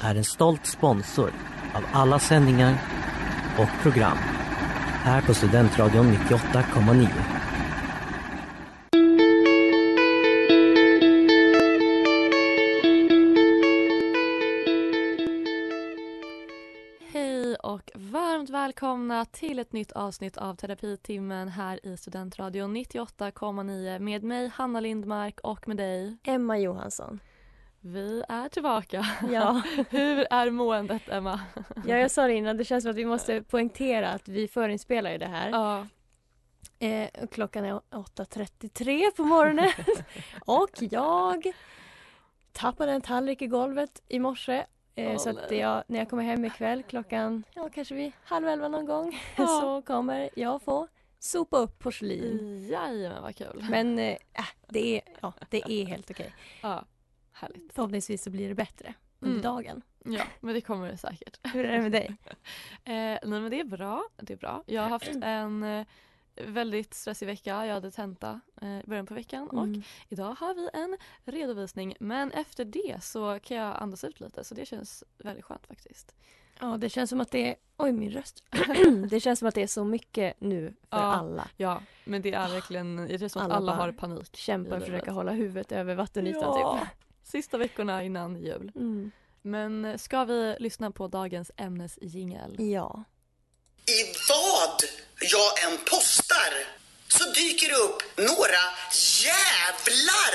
är en stolt sponsor av alla sändningar och program här på Studentradion 98,9. Hej och varmt välkomna till ett nytt avsnitt av Terapitimmen här i Studentradion 98,9 med mig Hanna Lindmark och med dig Emma Johansson. Vi är tillbaka. Ja. Hur är måendet Emma? ja, jag sa det innan, det känns som att vi måste poängtera att vi förinspelar ju det här. Ja, Eh, klockan är 8.33 på morgonen och jag tappade en tallrik i golvet i morse. Eh, så att jag, när jag kommer hem ikväll klockan, ja kanske vid halv elva någon gång, Ja. så kommer jag få sopa upp porslin. jajamän vad kul. Men eh, äh, det, är, ja, det är helt okej. Ja, härligt. Förhoppningsvis så blir det bättre under Mm. dagen. Ja, men det kommer det säkert. Hur är det med dig? Eh, nej men det är bra. Det är bra. Jag har haft en eh, väldigt stressig vecka. Jag hade tenta eh, i början på veckan och Mm. Idag har vi en redovisning men efter det så kan jag andas ut lite så det känns väldigt skönt faktiskt. Ja, det känns som att det är... Oj, min röst. det känns som att det är så mycket nu för Ja. alla. Ja, men det är verkligen, det är som att Alla alla har panik. Kämpar och försöka livet. hålla huvudet över vattenytan Ja. typ. Sista veckorna innan jul. Mm. Men eh, ska vi lyssna på dagens ämnesjingel? Ja. I vad jag än postar så dyker det upp några jävlar.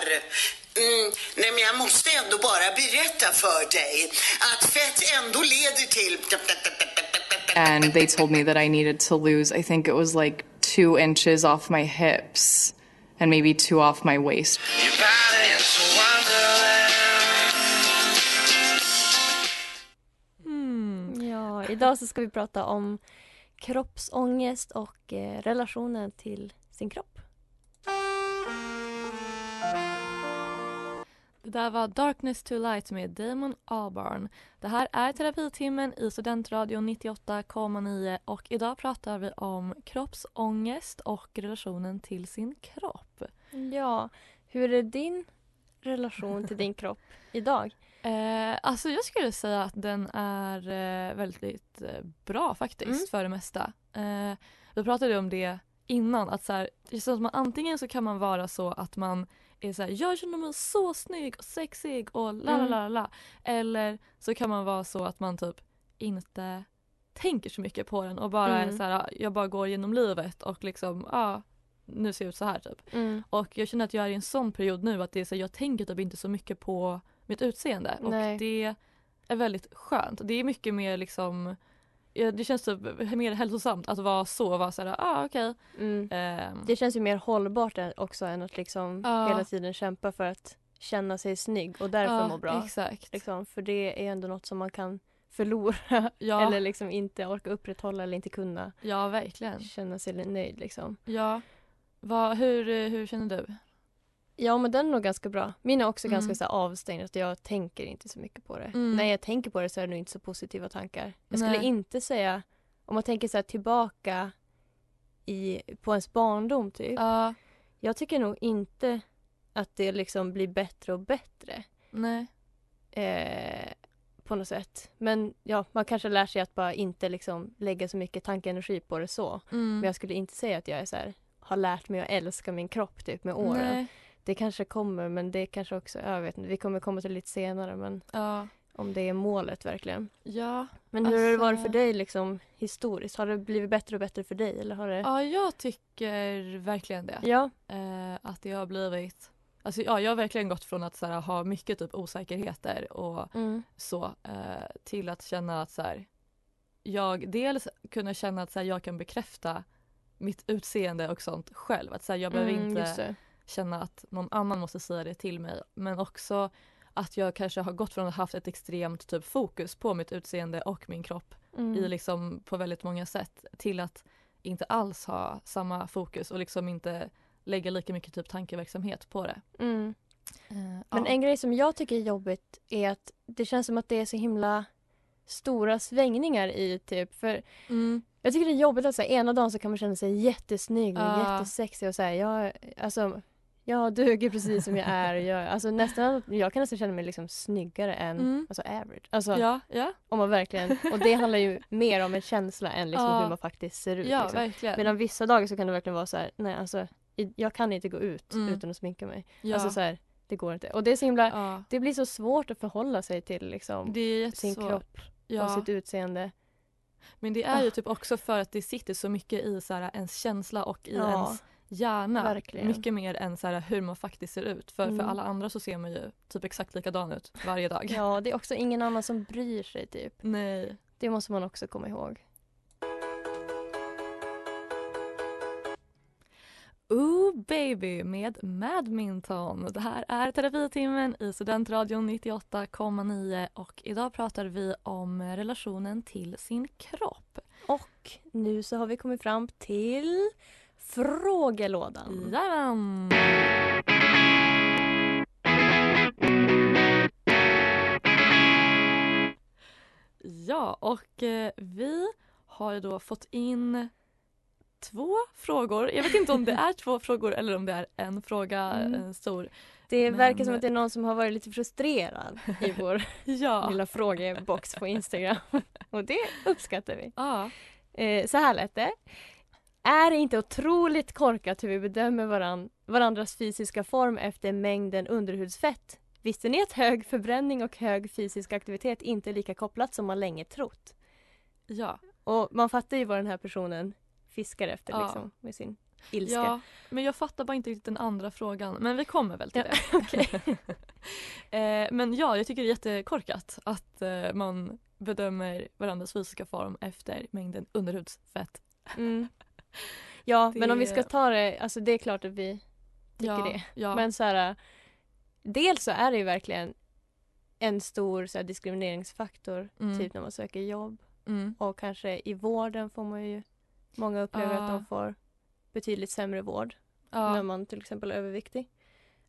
Mm, nej men jag måste ändå bara berätta för dig att fett ändå leder till... and they told me that I needed to lose, I think it was like two inches off my hips and maybe two off my waist. Idag så ska vi prata om kroppsångest och eh, relationen till sin kropp. Det där var Darkness to Light med Damon Albarn. Det här är terapitimmen i Studentradion 98,9 och idag pratar vi om kroppsångest och relationen till sin kropp. Ja, hur är din relation till din kropp idag? Eh, alltså jag skulle säga att den är eh, väldigt eh, bra faktiskt Mm. för det mesta. Eh, vi pratade om det innan att så här, som att man, antingen så kan man vara så att man är så här, jag känner mig så snygg och sexig och la la Mm. la la Eller så kan man vara så att man typ inte tänker så mycket på den och bara är Mm. så här, "Ah, jag bara går genom livet och liksom, ja ah, nu ser jag ut så här typ. Mm. Och jag känner att jag är i en sån period nu att det är så, jag tänker typ inte så mycket på mitt utseende Nej. och det är väldigt skönt. Det är mycket mer liksom det känns typ mer hälsosamt att vara så vara såhär, ah okej. Mm. Ehm, Det känns ju mer hållbart också än att liksom Ja. hela tiden kämpa för att känna sig snygg och därför ja, må bra. Exakt. Liksom, för det är ändå något som man kan förlora Ja, eller liksom inte orka upprätthålla eller inte kunna ja verkligen. känna sig nöjd. Liksom. Ja. Vad, hur, hur känner du? Ja men den är nog ganska bra. Min är också Mm. ganska så här, avstängd. Att jag tänker inte så mycket på det. Mm. När jag tänker på det så är det nog inte så positiva tankar. Jag skulle Nej. inte säga, om man tänker så här tillbaka i, på ens barndom typ. Ja, Jag tycker nog inte att det liksom blir bättre och bättre. nej. Eh, på något sätt. Men ja, man kanske lär sig att bara inte liksom lägga så mycket tankeenergi på det så. Mm. Men jag skulle inte säga att jag är så här, har lärt mig att älska min kropp typ med åren. Nej. Det kanske kommer men det kanske också, jag vet inte, vi kommer komma till lite senare men Ja. om det är målet verkligen. Ja, Men hur har det varit Alltså- för dig liksom historiskt? Har det blivit bättre och bättre för dig eller har det? ja jag tycker verkligen det. Ja. Eh, att det har blivit Alltså, ja, jag har verkligen gått från att så här, ha mycket typ osäkerheter och Mm. så eh, till att känna att så här, jag dels kunna känna att så här, jag kan bekräfta mitt utseende och sånt själv. Att så jag behöver Mm, inte det. Känna att någon annan måste säga det till mig. Men också att jag kanske har gått från att ha haft ett extremt typ fokus på mitt utseende och min kropp Mm. i liksom på väldigt många sätt till att inte alls ha samma fokus och liksom inte lägga lika mycket typ tankeverksamhet på det. Mm. Eh, Men ja. en grej som jag tycker är jobbigt är att det känns som att det är så himla stora svängningar i typ för mm, jag tycker det är jobbigt att så här, ena dagen så kan man känna sig jättesnygg och Ja. jättesexig och säga jag alltså jag duger precis som jag är. Jag, alltså nästan, jag kan nästan känna mig liksom snyggare än Mm. alltså average. Alltså ja, ja, om man verkligen, och det handlar ju mer om en känsla än liksom Ja. hur man faktiskt ser ut. ja liksom. verkligen. Medan vissa dagar så kan det verkligen vara så här, nej alltså jag kan inte gå ut Mm. utan att sminka mig. ja. Alltså så här, det går inte. Och det är så himla, ja. det blir så svårt att förhålla sig till liksom sin kropp och sitt utseende. Men det är ju Ah. typ också för att det sitter så mycket i så här, ens känsla och i ens hjärna. verkligen. Mycket mer än så här, hur man faktiskt ser ut. För, Mm. för alla andra så ser man ju typ exakt likadan ut varje dag. Ja, det är också ingen annan som bryr sig typ. Nej. Det måste man också komma ihåg. Ooh baby med Madminton. Det här är terapitimmen i Studentradion 98,9 och idag pratar vi om relationen till sin kropp. Och nu så har vi kommit fram till frågelådan. Jajamän! Ja, och eh, vi har ju då fått in två frågor. Jag vet inte om det är två frågor eller om det är en fråga, Mm. en stor. Det Men- verkar som att det är någon som har varit lite frustrerad i vår Ja. lilla frågebox på Instagram. Och det uppskattar vi. ja. Eh, så här lät det. Är det inte otroligt korkat hur vi bedömer varann, varandras fysiska form efter mängden underhudsfett? Visste ni att hög förbränning och hög fysisk aktivitet inte är lika kopplat som man länge trott? Ja. Och man fattar ju vad den här personen fiskar efter Ja. liksom, med sin ilska. ja, men jag fattar bara inte riktigt den andra frågan. Men vi kommer väl till Ja, det. eh, men ja, jag tycker det är jättekorkat att eh, man bedömer varandras fysiska form efter mängden underhudsfett. Mm. Ja, Det- men om vi ska ta det, alltså det är klart att vi tycker ja, det. Ja. Men så här, dels så är det ju verkligen en stor så här, diskrimineringsfaktor Mm. typ när man söker jobb mm. och kanske i vården får man ju många upplever att Ja. de får betydligt sämre vård ja. när man till exempel är överviktig.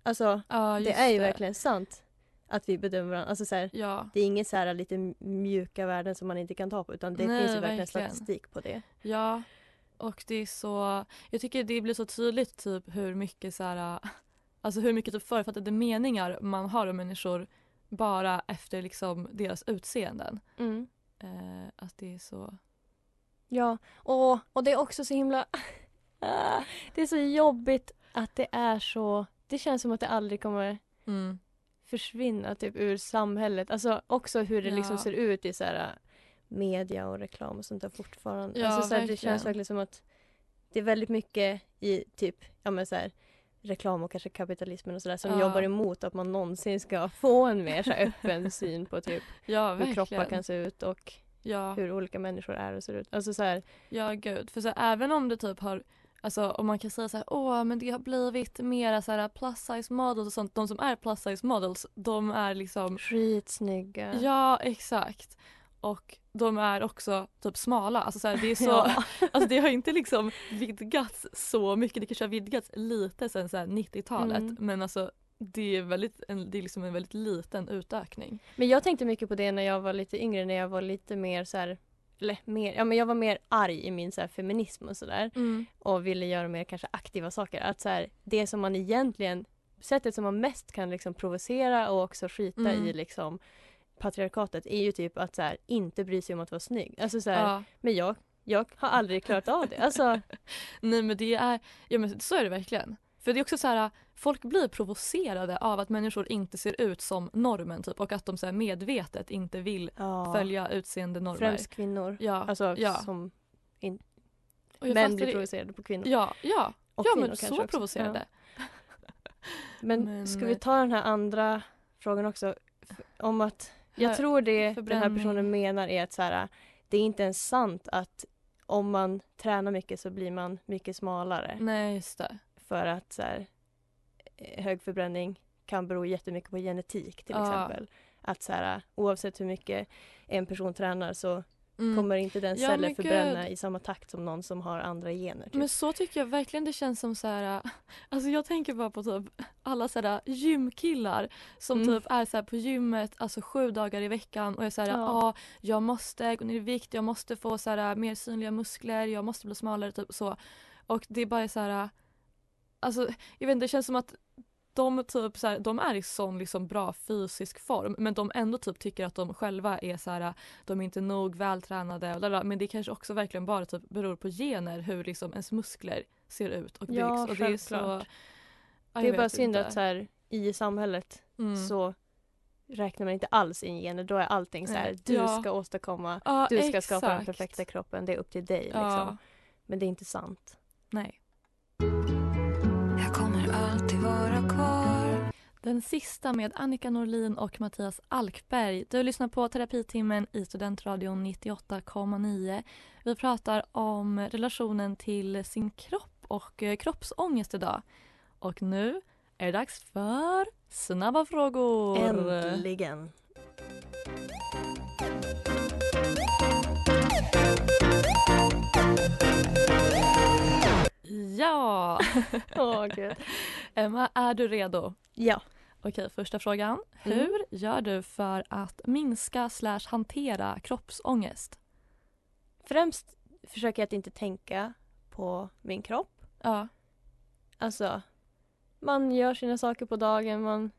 Alltså ja, det är ju verkligen sant att vi bedömer varandra. Alltså, så här, Ja, det är inget så här lite mjuka värden som man inte kan ta på utan det Nej, finns ju verkligen verkligen. statistik på det. ja. Och det är så, jag tycker det blir så tydligt typ hur mycket så här, alltså hur mycket typ förutfattade meningar man har om människor bara efter liksom deras utseenden. Mm. Eh, att det är så, Ja, och, och det är också så himla... Ah, det är så jobbigt att det är så... Det känns som att det aldrig kommer mm. försvinna typ ur samhället. Alltså också hur det liksom Ja. ser ut i så här, media och reklam och sånt där fortfarande. Ja, alltså, så här, det känns verkligen som att det är väldigt mycket i typ, ja men så här, reklam och kanske kapitalismen och sådär som Ja. jobbar emot att man någonsin ska få en mer så här, öppen syn på typ Ja, hur kroppar kan se ut och Ja. hur olika människor är och ser ut. Alltså så här, Ja gud, för så här, även om det typ har Alltså om man kan säga så här, åh men det har blivit mera så här plus size models och sånt. De som är plus size models, de är liksom skitsnygga. Ja exakt. Och de är också typ smala. Alltså så här, det är så, Ja. alltså det har inte liksom vidgats så mycket. Det kanske har vidgats lite sen här 90-talet. Mm. Men alltså det är, väldigt, en, det är liksom en väldigt liten utökning. Men jag tänkte mycket på det när jag var lite yngre, när jag var lite mer så här, eller mer, ja men jag var mer arg i min så här feminism och sådär och ville göra mer kanske aktiva saker. Att så här, det som man egentligen, sättet som man mest kan liksom provocera och också skita Mm. i liksom patriarkatet är ju typ att så här, inte bry sig om att vara snygg. Alltså så här, Ja. men jag, jag har aldrig klarat av det. Alltså, Nej men det är, ja men så är det verkligen. För det är också så här, folk blir provocerade av att människor inte ser ut som normen typ och att de så medvetet inte vill Ja. följa utseendenormer. Främst kvinnor. Ja, Alltså ja. som Och jag män blir det- provocerade på kvinnor. Ja, ja, Och ja men så också. provocerade. Men, Men- ska vi ta den här andra frågan också? Om att jag tror det den här personen menar är att så här, det är inte ens sant att om man tränar mycket så blir man mycket smalare. Nej, just det. För att så här, eh, hög förbränning kan bero jättemycket på genetik till Ja. exempel. Att så här, oavsett hur mycket en person tränar så Mm. kommer inte den Ja, celler men förbränna gud. i samma takt som någon som har andra gener. Typ. Men så tycker jag verkligen det känns som så här. Alltså jag tänker bara på typ alla så här gymkillar som Mm. typ är så här på gymmet alltså sju dagar i veckan och är så här, ja, Ja. jag måste gå ner i vikt, jag måste få så här mer synliga muskler, jag måste bli smalare typ så. Och det är bara så här, alltså jag vet inte, det känns som att de typ så här, de är i sån liksom bra fysisk form men de ändå typ tycker att de själva är så här, de är inte nog vältränade och lalala. men det kanske också verkligen bara typ beror på gener hur liksom ens muskler ser ut och byggs. Ja, och det är så, det är bara synd inte. att så här, i samhället Mm. så räknar man inte alls in gener. Då är allting så här, Nej. du Ja. ska åstadkomma, ja, du ska skapa den exakt. perfekta kroppen, det är upp till dig. Liksom. Men det är inte sant. nej. Vara kvar Den sista med Annika Norlin och Mattias Alkberg. Du lyssnar på Terapitimmen i Studentradion 98,9. Vi pratar om relationen till sin kropp och eh, kroppsångest idag. Och nu är det dags för Snabba frågor. Äntligen! Ja! Åh gud. Emma, är du redo? Ja. Okej, första frågan. Mm. Hur gör du för att minska slash hantera kroppsångest? Främst försöker jag att inte tänka på min kropp. Ja. Alltså, man gör sina saker på dagen, man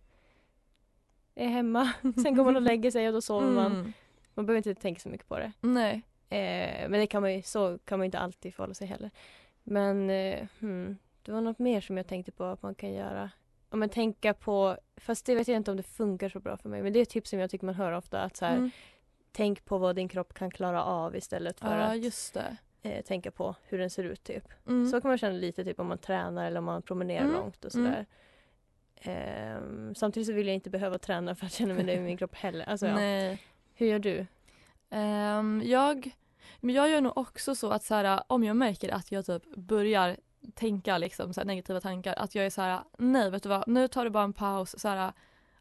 är hemma, sen går man och lägger sig och då sover man. Mm. Man behöver inte tänka så mycket på det. Nej. Eh, men det kan man ju, så kan man inte alltid förhålla sig heller. Men eh, hmm, det var något mer som jag tänkte på att man kan göra. Ja, men tänka på, fast det vet jag inte om det funkar så bra för mig. Men det är ett tips som jag tycker man hör ofta. Att så här, Mm. Tänk på vad din kropp kan klara av istället för Ja, att just det. eh, tänka på hur den ser ut. typ. Mm. Så kan man känna lite typ om man tränar eller om man promenerar Mm. långt och Mm. sådär. Ehm, samtidigt så vill jag inte behöva träna för att känna mig nöjd med min kropp heller. Alltså, ja. Nej. Hur gör du? Ehm, jag, men jag gör nog också så att så här, om jag märker att jag typ börjar tänka liksom, så här, negativa tankar att jag är så här, nej vet du vad, nu tar du bara en paus. Så här,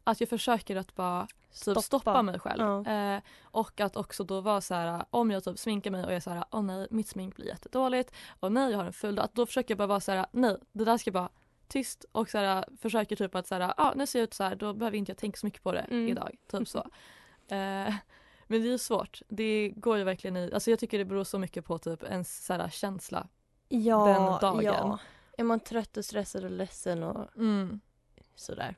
att jag försöker att bara typ stoppa, mig själv. Ja. Eh, och att också då vara så här, om jag typ sminkar mig och jag är så här, åh nej mitt smink blir jättedåligt och nej jag har en dag. Att då försöker jag bara vara så här, nej det där ska bara tyst och så här, försöker typ att så här, ah, nu ser jag ut så här då behöver inte jag tänka så mycket på det Mm. idag. Typ så. Eh, men det är ju svårt. Det går ju verkligen i, alltså jag tycker det beror så mycket på typ ens så känsla. Ja, Den dagen. ja. Är man trött och stressad och ledsen och Mm. sådär.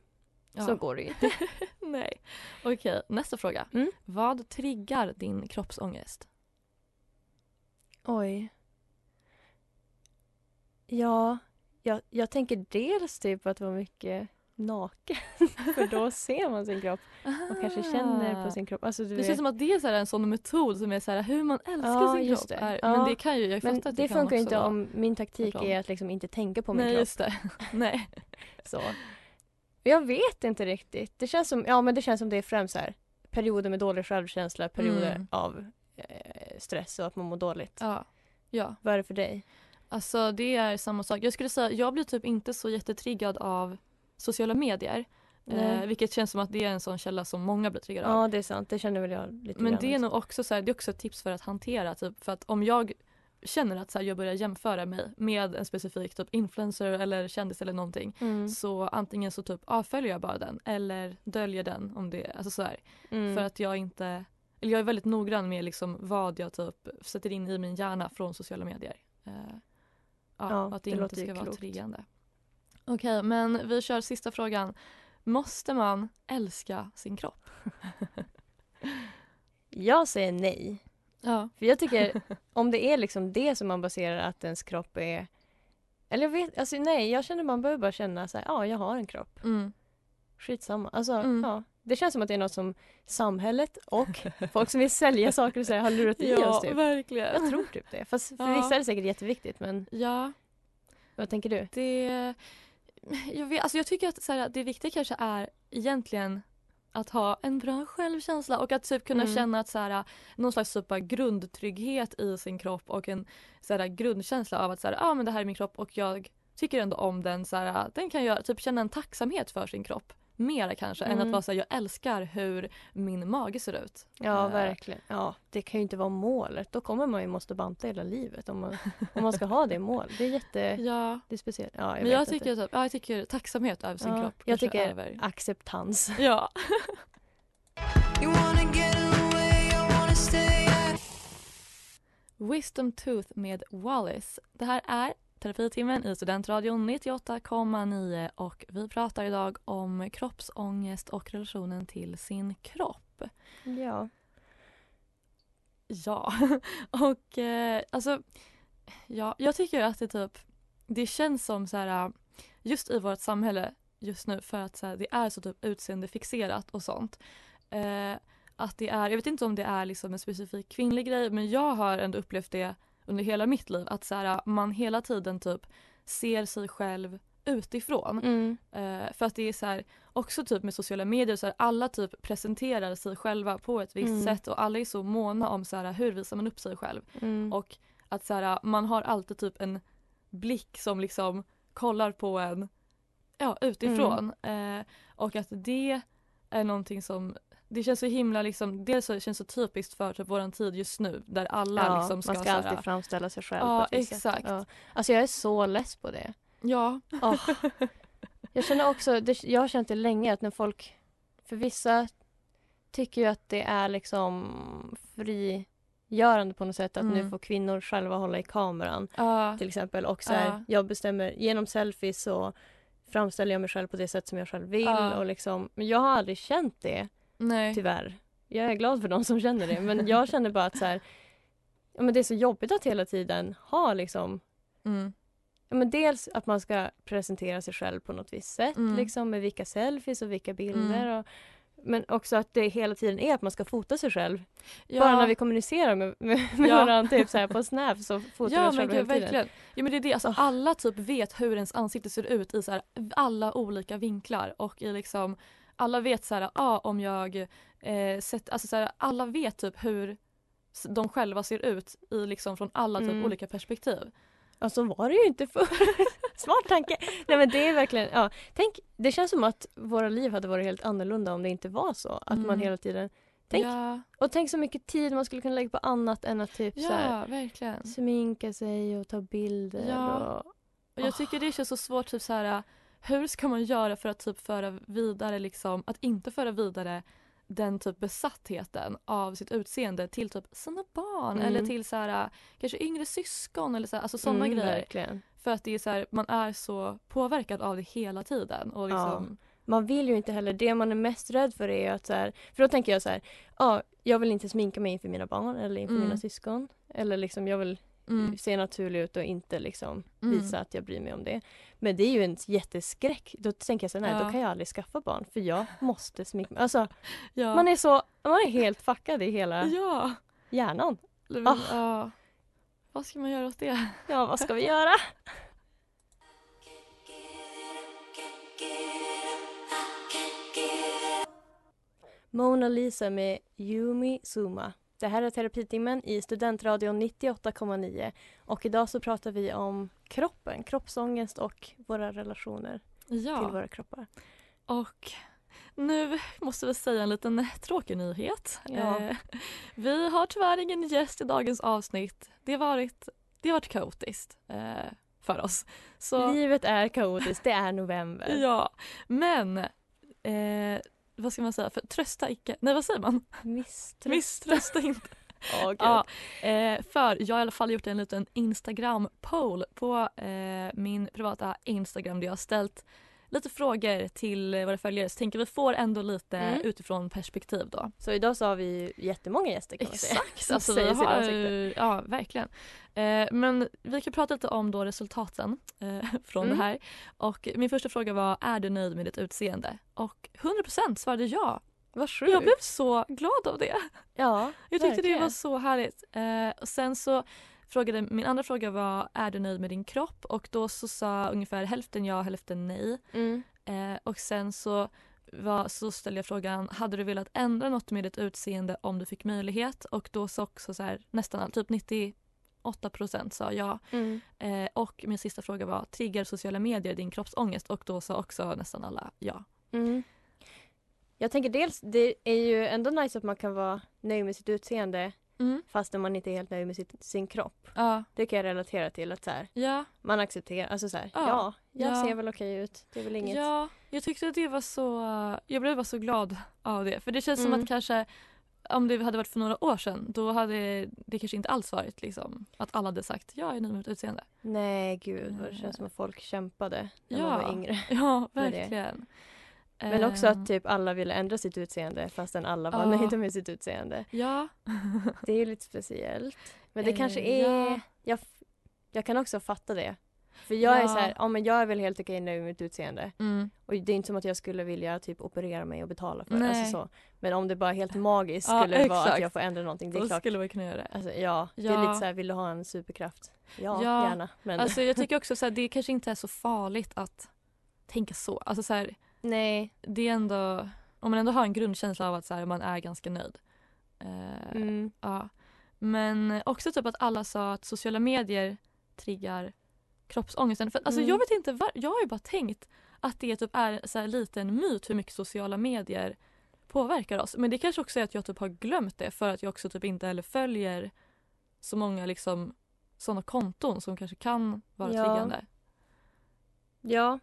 Ja. Så går det ju inte. Nej. Okej, nästa fråga. Mm. Vad triggar din kroppsångest? Oj. Ja, jag, jag tänker dels typ att vara mycket naken. För då ser man sin kropp och kanske känner på sin kropp. Alltså, Det vet. känns som att det är så en sån metod som är så här hur man älskar Ja, sin kropp. det. Är. Ja. Men det kan ju, jag Men det kan funkar inte om min taktik är att liksom inte tänka på min Nej kropp. just det. Nej. Så. Jag vet inte riktigt. Det känns som, ja, men det känns som det är främst så här, perioder med dålig självkänsla, perioder Mm. av eh, stress och att man mår dåligt. Ja. Ja. Vad är det för dig? Alltså det är samma sak. Jag skulle säga jag blir typ inte så jättetriggad av sociala medier. Eh, vilket känns som att det är en sån källa som många blir triggade av. Ja, det är sant. Det känner väl jag lite Men det är nog också så här, det är också ett tips för att hantera typ för att om jag känner att så här, jag börjar jämföra mig med en specifik typ influencer eller kändis eller någonting Mm. så antingen så typ avföljer jag bara den eller döljer den om det alltså så här, Mm. för att jag inte eller jag är väldigt noggrann med liksom vad jag typ sätter in i min hjärna från sociala medier. Eh, ja, att det, det inte ska vara klokt. triggande. Okej, men vi kör sista frågan. Måste man älska sin kropp? Jag säger nej. Ja. För jag tycker om det är liksom det som man baserar att ens kropp är Eller jag vet, alltså nej jag känner man behöver bara känna så här, ja jag har en kropp. Mm. Skitsamma. Alltså Mm. ja. Det känns som att det är något som samhället och folk som vill sälja saker och så här, har lurat i oss typ. verkligen. Jag tror typ det. Fast för Ja. vissa är det säkert jätteviktigt men Ja, vad tänker du? det... Jag, vet, alltså jag tycker att så här, det viktiga kanske är egentligen att ha en bra självkänsla och att typ kunna Mm. känna att så här, någon slags typ av grundtrygghet i sin kropp och en så här, grundkänsla av att så här, ah, men det här är min kropp och jag tycker ändå om den. Så här, den kan jag typ känna en tacksamhet för sin kropp. Mera kanske än att Mm. vara så här, jag älskar hur min mage ser ut. Ja Eh, verkligen. Ja, det kan ju inte vara målet. Då kommer man ju måste banta hela livet om man, om man ska ha det mål. Det är jätte... Ja, Det är speciellt. Ja, jag men jag tycker, typ, ja, jag tycker tacksamhet över sin Ja, kropp. jag tycker- över. acceptans. Ja. Wisdom Tooth med Wallis. Det här är Terapitimmen i Studentradion 98,9 och vi pratar idag om kroppsångest och relationen till sin kropp. Ja. Ja, och eh, alltså ja, jag tycker att det typ det känns som så här just i vårt samhälle just nu för att så här, det är så typ utseendefixerat och sånt. Eh, att det är, jag vet inte om det är liksom en specifik kvinnlig grej men jag har ändå upplevt det under hela mitt liv att så här, man hela tiden typ ser sig själv utifrån. Mm. Eh, för att det är så här, också typ med sociala medier, så här, alla typ presenterar sig själva på ett visst Mm. sätt och alla är så måna om så här, hur visar man upp sig själv. Mm. Och att så här, man har alltid typ en blick som liksom kollar på en ja, utifrån. Eh, och att det är någonting som det känns så himla liksom, dels så känns det så typiskt för typ våran tid just nu där alla ja, liksom ska, man ska alltid framställa sig själv Ja, på ett exakt. Ja. Alltså jag är så less på det. Ja. Åh. Jag känner också, det, jag har känt det länge att när folk, för vissa tycker ju att det är liksom frigörande på något sätt att nu Mm. får kvinnor själva hålla i kameran Ja. till exempel och så här, Ja. jag bestämmer genom selfies så framställer jag mig själv på det sätt som jag själv vill Ja. och liksom, men jag har aldrig känt det Nej. tyvärr. Jag är glad för de som känner det men jag känner bara att så här, ja, men det är så jobbigt att hela tiden ha liksom Mm. Ja, men dels att man ska presentera sig själv på något visst sätt, Mm. liksom med vilka selfies och vilka bilder. Mm. Och, men också att det hela tiden är att man ska fota sig själv. Ja. Bara när vi kommunicerar med, med, med Ja. varandra typ så här på Snap så fotar vi Ja oss men själva hela tiden. verkligen. Ja men det är det, alltså, alla typ vet hur ens ansikte ser ut i så här, alla olika vinklar och i liksom alla vet så här, ah, om jag eh, sett, alltså så här, alla vet typ hur de själva ser ut i liksom från alla typ Mm. olika perspektiv. Ja, så var det ju inte förr. Smart tanke. Nej men det är verkligen, ja. Tänk, det känns som att våra liv hade varit helt annorlunda om det inte var så. Att man Mm. hela tiden, tänk, Ja, och tänk så mycket tid man skulle kunna lägga på annat än att typ så här, ja verkligen. sminka sig och ta bilder Ja. och Och jag Åh. tycker det känns så svårt typ så här hur ska man göra för att typ föra vidare liksom att inte föra vidare den typ besattheten av sitt utseende till typ sina barn Mm. eller till så här kanske yngre syskon eller så här, alltså sådana Mm, grejer. Verkligen. För att det är så här, man är så påverkad av det hela tiden och liksom Man vill ju inte heller, det man är mest rädd för är att så här, för då tänker jag så här, ja, jag vill inte sminka mig inför mina barn eller inför Mm. mina syskon. Eller liksom jag vill mm, se naturlig ut och inte liksom Mm. visa att jag bryr mig om det. Men det är ju en jätteskräck. Då tänker jag så nej Ja. då kan jag aldrig skaffa barn för jag måste sminka mig. Alltså ja. man är så, man är helt fuckad i hela ja. hjärnan. Men, Ah. ja. Vad ska man göra åt det? Ja vad ska vi göra? Mona Lisa med Yumi Suma. Det här är Terapitimmen i Studentradion 98,9 och idag så pratar vi om kroppen, kroppsångest och våra relationer till Ja. våra kroppar. Och nu måste vi säga en liten tråkig nyhet. Ja. Eh, vi har tyvärr ingen gäst i dagens avsnitt. Det har varit, det har varit kaotiskt eh, för oss. Så, Livet är kaotiskt, det är november. ja, men eh, vad ska man säga? För trösta icke. Nej, vad säger man? Misströst. Misströsta inte. Gud. Ja, eh, för jag har i alla fall gjort en liten Instagram-poll på eh, min privata Instagram där jag har ställt lite frågor till våra följare så tänker vi får ändå lite Mm. utifrån perspektiv då. Så idag så har vi jättemånga gäster kan man säga. Exakt, alltså vi har, ja verkligen. Eh, men vi kan prata lite om då resultaten eh, från Mm. det här. Och min första fråga var, är du nöjd med ditt utseende? Och 100% svarade ja. Vad sjukt. Jag blev så glad av det. Ja, Jag tyckte det verkligen. var så härligt. Eh, och sen så frågade, min andra fråga var, är du nöjd med din kropp? Och då så sa ungefär hälften ja, hälften nej. Mm. Eh, och sen så, var, så ställde jag frågan, hade du velat ändra något med ditt utseende om du fick möjlighet? Och då sa också så här, nästan typ 98 procent sa ja. Mm. Eh, och min sista fråga var, triggar sociala medier din kroppsångest? Och då sa också nästan alla ja. Mm. Jag tänker dels, det är ju ändå nice att man kan vara nöjd med sitt utseende Mm. fastän man inte är helt nöjd med sitt, sin kropp. Ja. Det kan jag relatera till att så här, Ja. man accepterar, alltså så här, Ja. ja, jag Ja. ser väl okej ut. Det är väl inget. Ja, jag tyckte att det var så... Jag blev bara så glad av det. För det känns som Mm. att kanske om det hade varit för några år sedan då hade det kanske inte alls varit liksom att alla hade sagt ja, jag är nöjd med mitt utseende. Nej gud vad det känns som att folk kämpade när Ja. man var yngre. Ja, verkligen. Men också att typ alla ville ändra sitt utseende fastän alla var Ja. nöjda med sitt utseende. Ja. Det är ju lite speciellt. Men det Eh, kanske är... ja. Jag, jag kan också fatta det. För jag är Ja. så här, ja men jag är väl helt okej nöjd med mitt utseende. Mm. Och det är inte som att jag skulle vilja typ operera mig och betala för det. Alltså så. Men om det bara helt magiskt Ja, skulle vara att exakt. jag får ändra någonting. Det är Då klart. skulle man kunna göra det. Alltså, ja, det är Ja. lite så här, vill du ha en superkraft? Ja, Ja. gärna. Men Alltså jag tycker också att det kanske inte är så farligt att tänka så. Alltså så här, nej. det är ändå, om man ändå har en grundkänsla av att så här, man är ganska nöjd. Eh, Mm. Ja. Men också typ att alla sa att sociala medier triggar kroppsångesten. För, alltså, Mm. Jag vet inte, var, jag har ju bara tänkt att det typ är så här lite en myt hur mycket sociala medier påverkar oss. Men det kanske också är att jag typ har glömt det för att jag också typ inte heller följer så många liksom sådana konton som kanske kan vara Ja. triggande. Ja.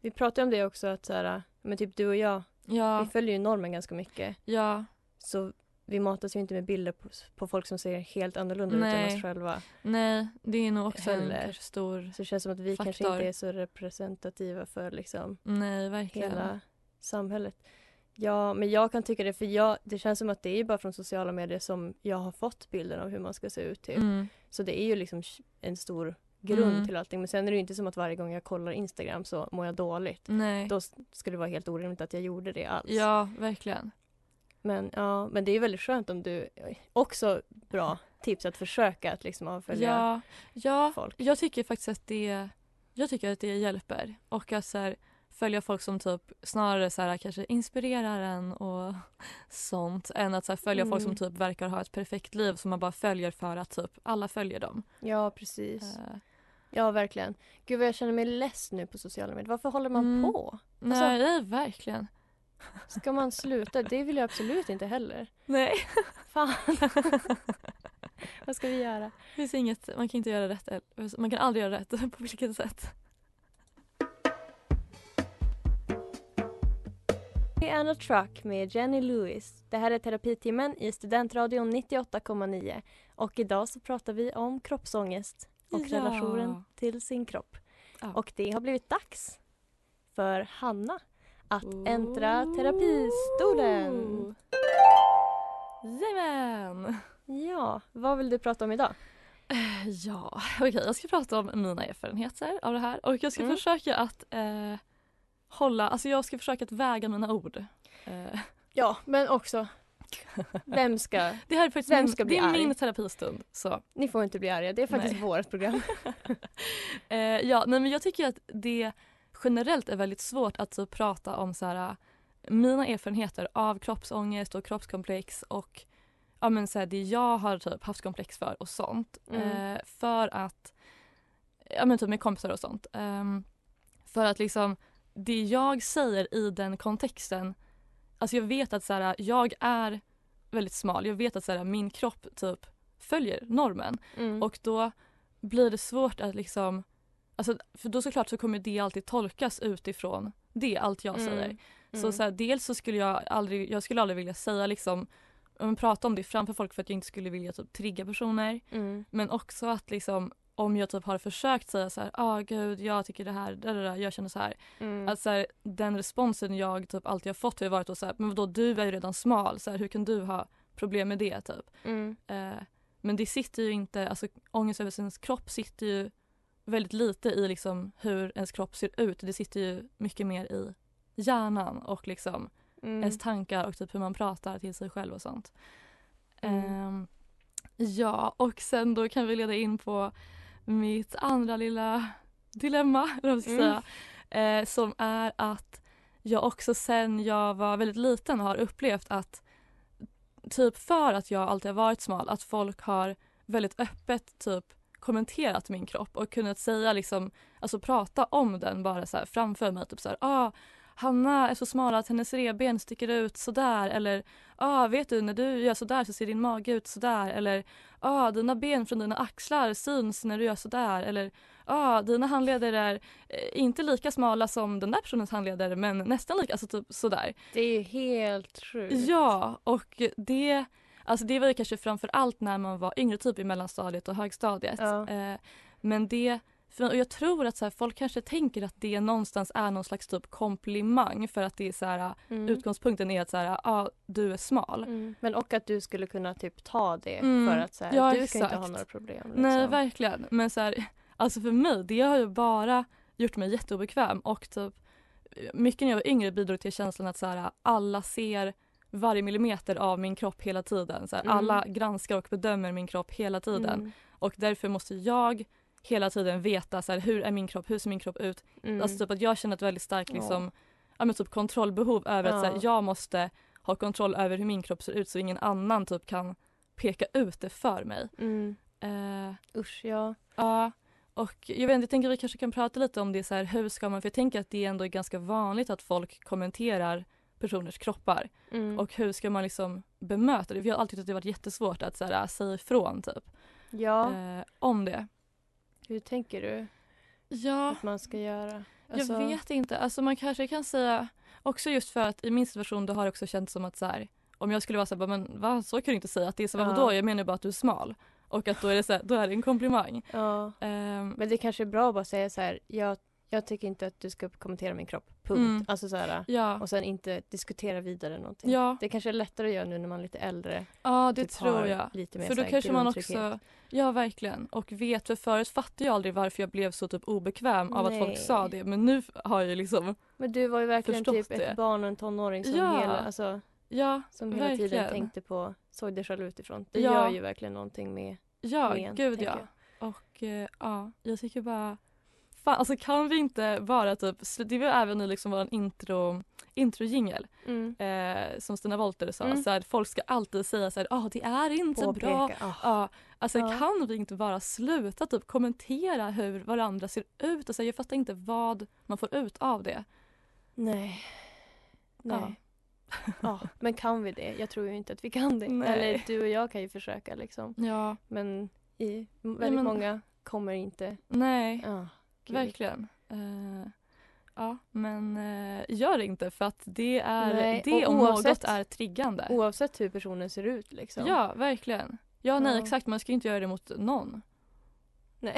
Vi pratade om det också att så här, men typ du och jag, Ja, vi följer ju normen ganska mycket. ja, Så vi matas ju inte med bilder på, på folk som ser helt annorlunda ut än Nej. oss själva. nej det är nog också en Heller. kanske stor, Så det känns som att vi kanske Faktor. inte är så representativa för liksom nej verkligen. hela samhället. Ja, men jag kan tycka det för jag, det känns som att det är bara från sociala medier som jag har fått bilden av hur man ska se ut. Typ. Mm. Så det är ju liksom en stor grund Mm. till allting. Men sen är det ju inte som att varje gång jag kollar Instagram så mår jag dåligt. Nej. Då skulle det vara helt orimligt att jag gjorde det alls. Ja, verkligen. Men, ja, men det är väldigt skönt om du också bra tips att försöka att liksom avfölja Ja, ja folk. jag tycker faktiskt att det, jag tycker att det hjälper. Och att så här, följa folk som typ snarare så här, kanske inspirerar en och sånt. Än att så här, följa folk som Mm. typ verkar ha ett perfekt liv som man bara följer för att typ alla följer dem. Ja, precis. Eh, Ja, verkligen. Gud vad jag känner mig less nu på sociala medier. Varför håller man Mm. på? nej, nej, verkligen. Ska man sluta? Det vill jag absolut inte heller. Nej. Fan. vad ska vi göra? Det finns inget, man kan inte göra rätt. Man kan aldrig göra rätt. På vilket sätt? Anna Truck med Jenny Lewis. Det här är terapitimmen i Studentradion 98,9. Och idag så pratar vi om kroppsångest och Ja. relationen till sin kropp. Ja. Och det har blivit dags för Hanna att äntra terapistolen. Jajamän! Ja, vad vill du prata om idag? Ja, okej jag ska prata om mina erfarenheter av det här och jag ska Mm. försöka att eh, hålla, alltså jag ska försöka att väga mina ord. Eh, Ja, men också vem ska... det här är faktiskt Vem ska bli det är arg? min terapistund. Så. Ni får inte bli arga, det är faktiskt Nej. vårt program. Eh, ja, nej, men jag tycker att det generellt är väldigt svårt att så, prata om så här, mina erfarenheter av kroppsångest och kroppskomplex och ja, men, så här, det jag har typ haft komplex för och sånt. Mm. Eh, för att, ja men typ med kompisar och sånt. Ehm, för att liksom det jag säger i den kontexten, alltså jag vet att så här, jag är väldigt smal, jag vet att så här, min kropp typ följer normen. Mm. Och då blir det svårt att liksom... Alltså, för då såklart så kommer det alltid tolkas utifrån det, allt jag säger. Mm. Så, Mm. så här, dels så skulle jag aldrig, jag skulle aldrig vilja säga liksom, om prata om det framför folk för att jag inte skulle vilja typ trigga personer. Mm. Men också att liksom om jag typ har försökt säga så här, ah gud jag tycker det här, där, där, där, jag känner så här. Mm. Att så här, den responsen jag typ alltid har fått har varit då så här, men vadå du är ju redan smal, så här, hur kan du ha problem med det typ? Mm. Eh, men det sitter ju inte, alltså ångest över sin kropp sitter ju väldigt lite i liksom hur ens kropp ser ut. Det sitter ju mycket mer i hjärnan och liksom Mm. ens tankar och typ hur man pratar till sig själv och sånt. Ehm, ja, och sen då kan vi leda in på mitt andra lilla dilemma, eller vad man ska Mm. säga. Eh, som är att jag också sen jag var väldigt liten har upplevt att typ för att jag alltid har varit smal, att folk har väldigt öppet typ kommenterat min kropp och kunnat säga liksom, alltså prata om den bara så här framför mig. Typ så här, ah, Hanna är så smal att hennes revben sticker ut sådär eller ah, vet du när du gör sådär så ser din mage ut sådär eller ah, dina ben från dina axlar syns när du gör sådär eller ah, dina handleder är eh, inte lika smala som den där personens handleder men nästan lika, alltså typ sådär. Det är ju helt sjukt. Ja, och det, alltså det var ju kanske framför allt när man var yngre, typ i mellanstadiet och högstadiet. Ja. Eh, men det, för, jag tror att så här, folk kanske tänker att det någonstans är någon slags typ komplimang för att det är så här, Mm. utgångspunkten är att så här, ah, du är smal. Mm. Men och att du skulle kunna typ ta det Mm. för att så här, Ja, du ska inte ha exakt. några problem. Liksom. Nej, verkligen. Men så här, alltså för mig, det har ju bara gjort mig jätteobekväm och typ mycket när jag var yngre bidrog till känslan att så här, alla ser varje millimeter av min kropp hela tiden. Så här, Mm. Alla granskar och bedömer min kropp hela tiden. Mm. Och därför måste jag hela tiden veta så här, hur är min kropp, hur ser min kropp ut. Mm. Alltså typ att jag känner ett väldigt starkt Ja. liksom, ja, men typ kontrollbehov över att så här, Ja. jag måste ha kontroll över hur min kropp ser ut så ingen annan typ kan peka ut det för mig. Mm. Eh, Usch, ja. Ja, och jag vet inte, jag tänker att vi kanske kan prata lite om det så här, hur ska man, för jag tänker att det ändå är ganska vanligt att folk kommenterar personers kroppar Mm. och hur ska man liksom bemöta det? Vi har alltid tyckt att det varit jättesvårt att så här, säga ifrån typ ja, eh, om det. Hur tänker du Ja, att man ska göra? Alltså, jag vet inte, alltså man kanske kan säga också just för att i min situation då har det också känts som att så här, om jag skulle vara så här, men va, så kan du inte säga att det är så, Ja. vadå, jag menar bara att du är smal och att då är det så här, då är det en komplimang. Ja. Ehm, Men det kanske är bra att bara säga så här, jag, jag tycker inte att du ska kommentera min kropp. Punkt. Mm. Alltså så här, ja, och sen inte diskutera vidare någonting. ja, Det kanske är lättare att göra nu när man är lite äldre. ja, det typ tror jag. Lite mer För då kanske man också, ja verkligen, och vet, för förut fattade jag aldrig varför jag blev så typ obekväm av att folk Nej. sa det men nu har jag liksom, Men du var ju verkligen typ det. ett barn och en tonåring som Ja. hela, alltså, ja, som hela tiden tänkte på, såg dig själv utifrån. Det Ja. gör ju verkligen någonting med ja med en, gud ja. Och eh, ja, jag tycker bara, fan alltså kan vi inte bara typ, det var även i liksom våran intro, introjingel Mm. eh, som Stina Wolter sa, Mm. så här, folk ska alltid säga så här, ah det är inte bra. Påpeka. Ah. Ja, alltså Ja. kan vi inte bara sluta typ kommentera hur varandra ser ut och så här, jag fattar inte vad man får ut av det. Nej. Nej. Ja. Men kan vi det? Jag tror ju inte att vi kan det. Nej. Eller du och jag kan ju försöka liksom. Ja, Men i väldigt men- många kommer inte. nej, Ja, gud. verkligen. Eh, ja, men eh, gör det inte för att det är, Nej, det om oavsett- något är triggande. Oavsett hur personen ser ut liksom. Ja, verkligen. Ja, nej exakt, man ska inte göra det mot någon. Nu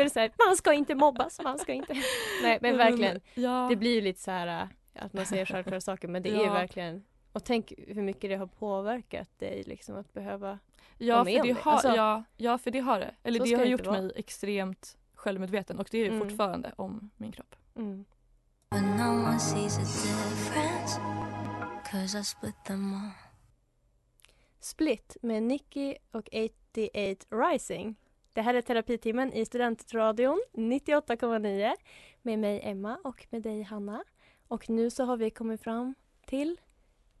är det så här, man ska inte mobbas, man ska inte. Nej men verkligen. Ja, Det blir ju lite så här äh, att man säger självklara saker men det är Ja. verkligen och tänk hur mycket det har påverkat dig liksom att behöva ja, vara för med om det det. har, Alltså- ja, ja, för det har det. Eller det har det gjort mig extremt självmedveten och det är ju Mm. fortfarande om min kropp. mm. Split med Nicky och 88 Rising. Det här är terapitimmen i Studentradion 98,9 med mig Emma och med dig Hanna. Och nu så har vi kommit fram till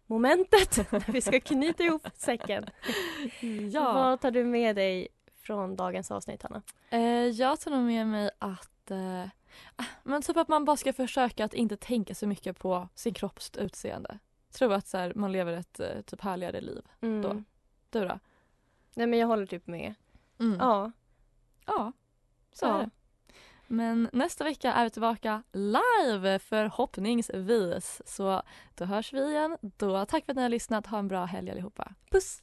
momentet där vi ska knyta ihop säcken. Ja. Vad tar du med dig från dagens avsnitt Hanna? Eh, jag tar nog med mig att eh, ah, men typ att man bara ska försöka att inte tänka så mycket på sin kropps utseende. Tror att så här, man lever ett eh, typ härligare liv. Mm. Då. Du då? Nej men jag håller typ med. Mm. Ja. Ja, så Ja. är det. Men nästa vecka är vi tillbaka live förhoppningsvis. Så då hörs vi igen. Då tack för att ni har lyssnat. Ha en bra helg allihopa. Puss!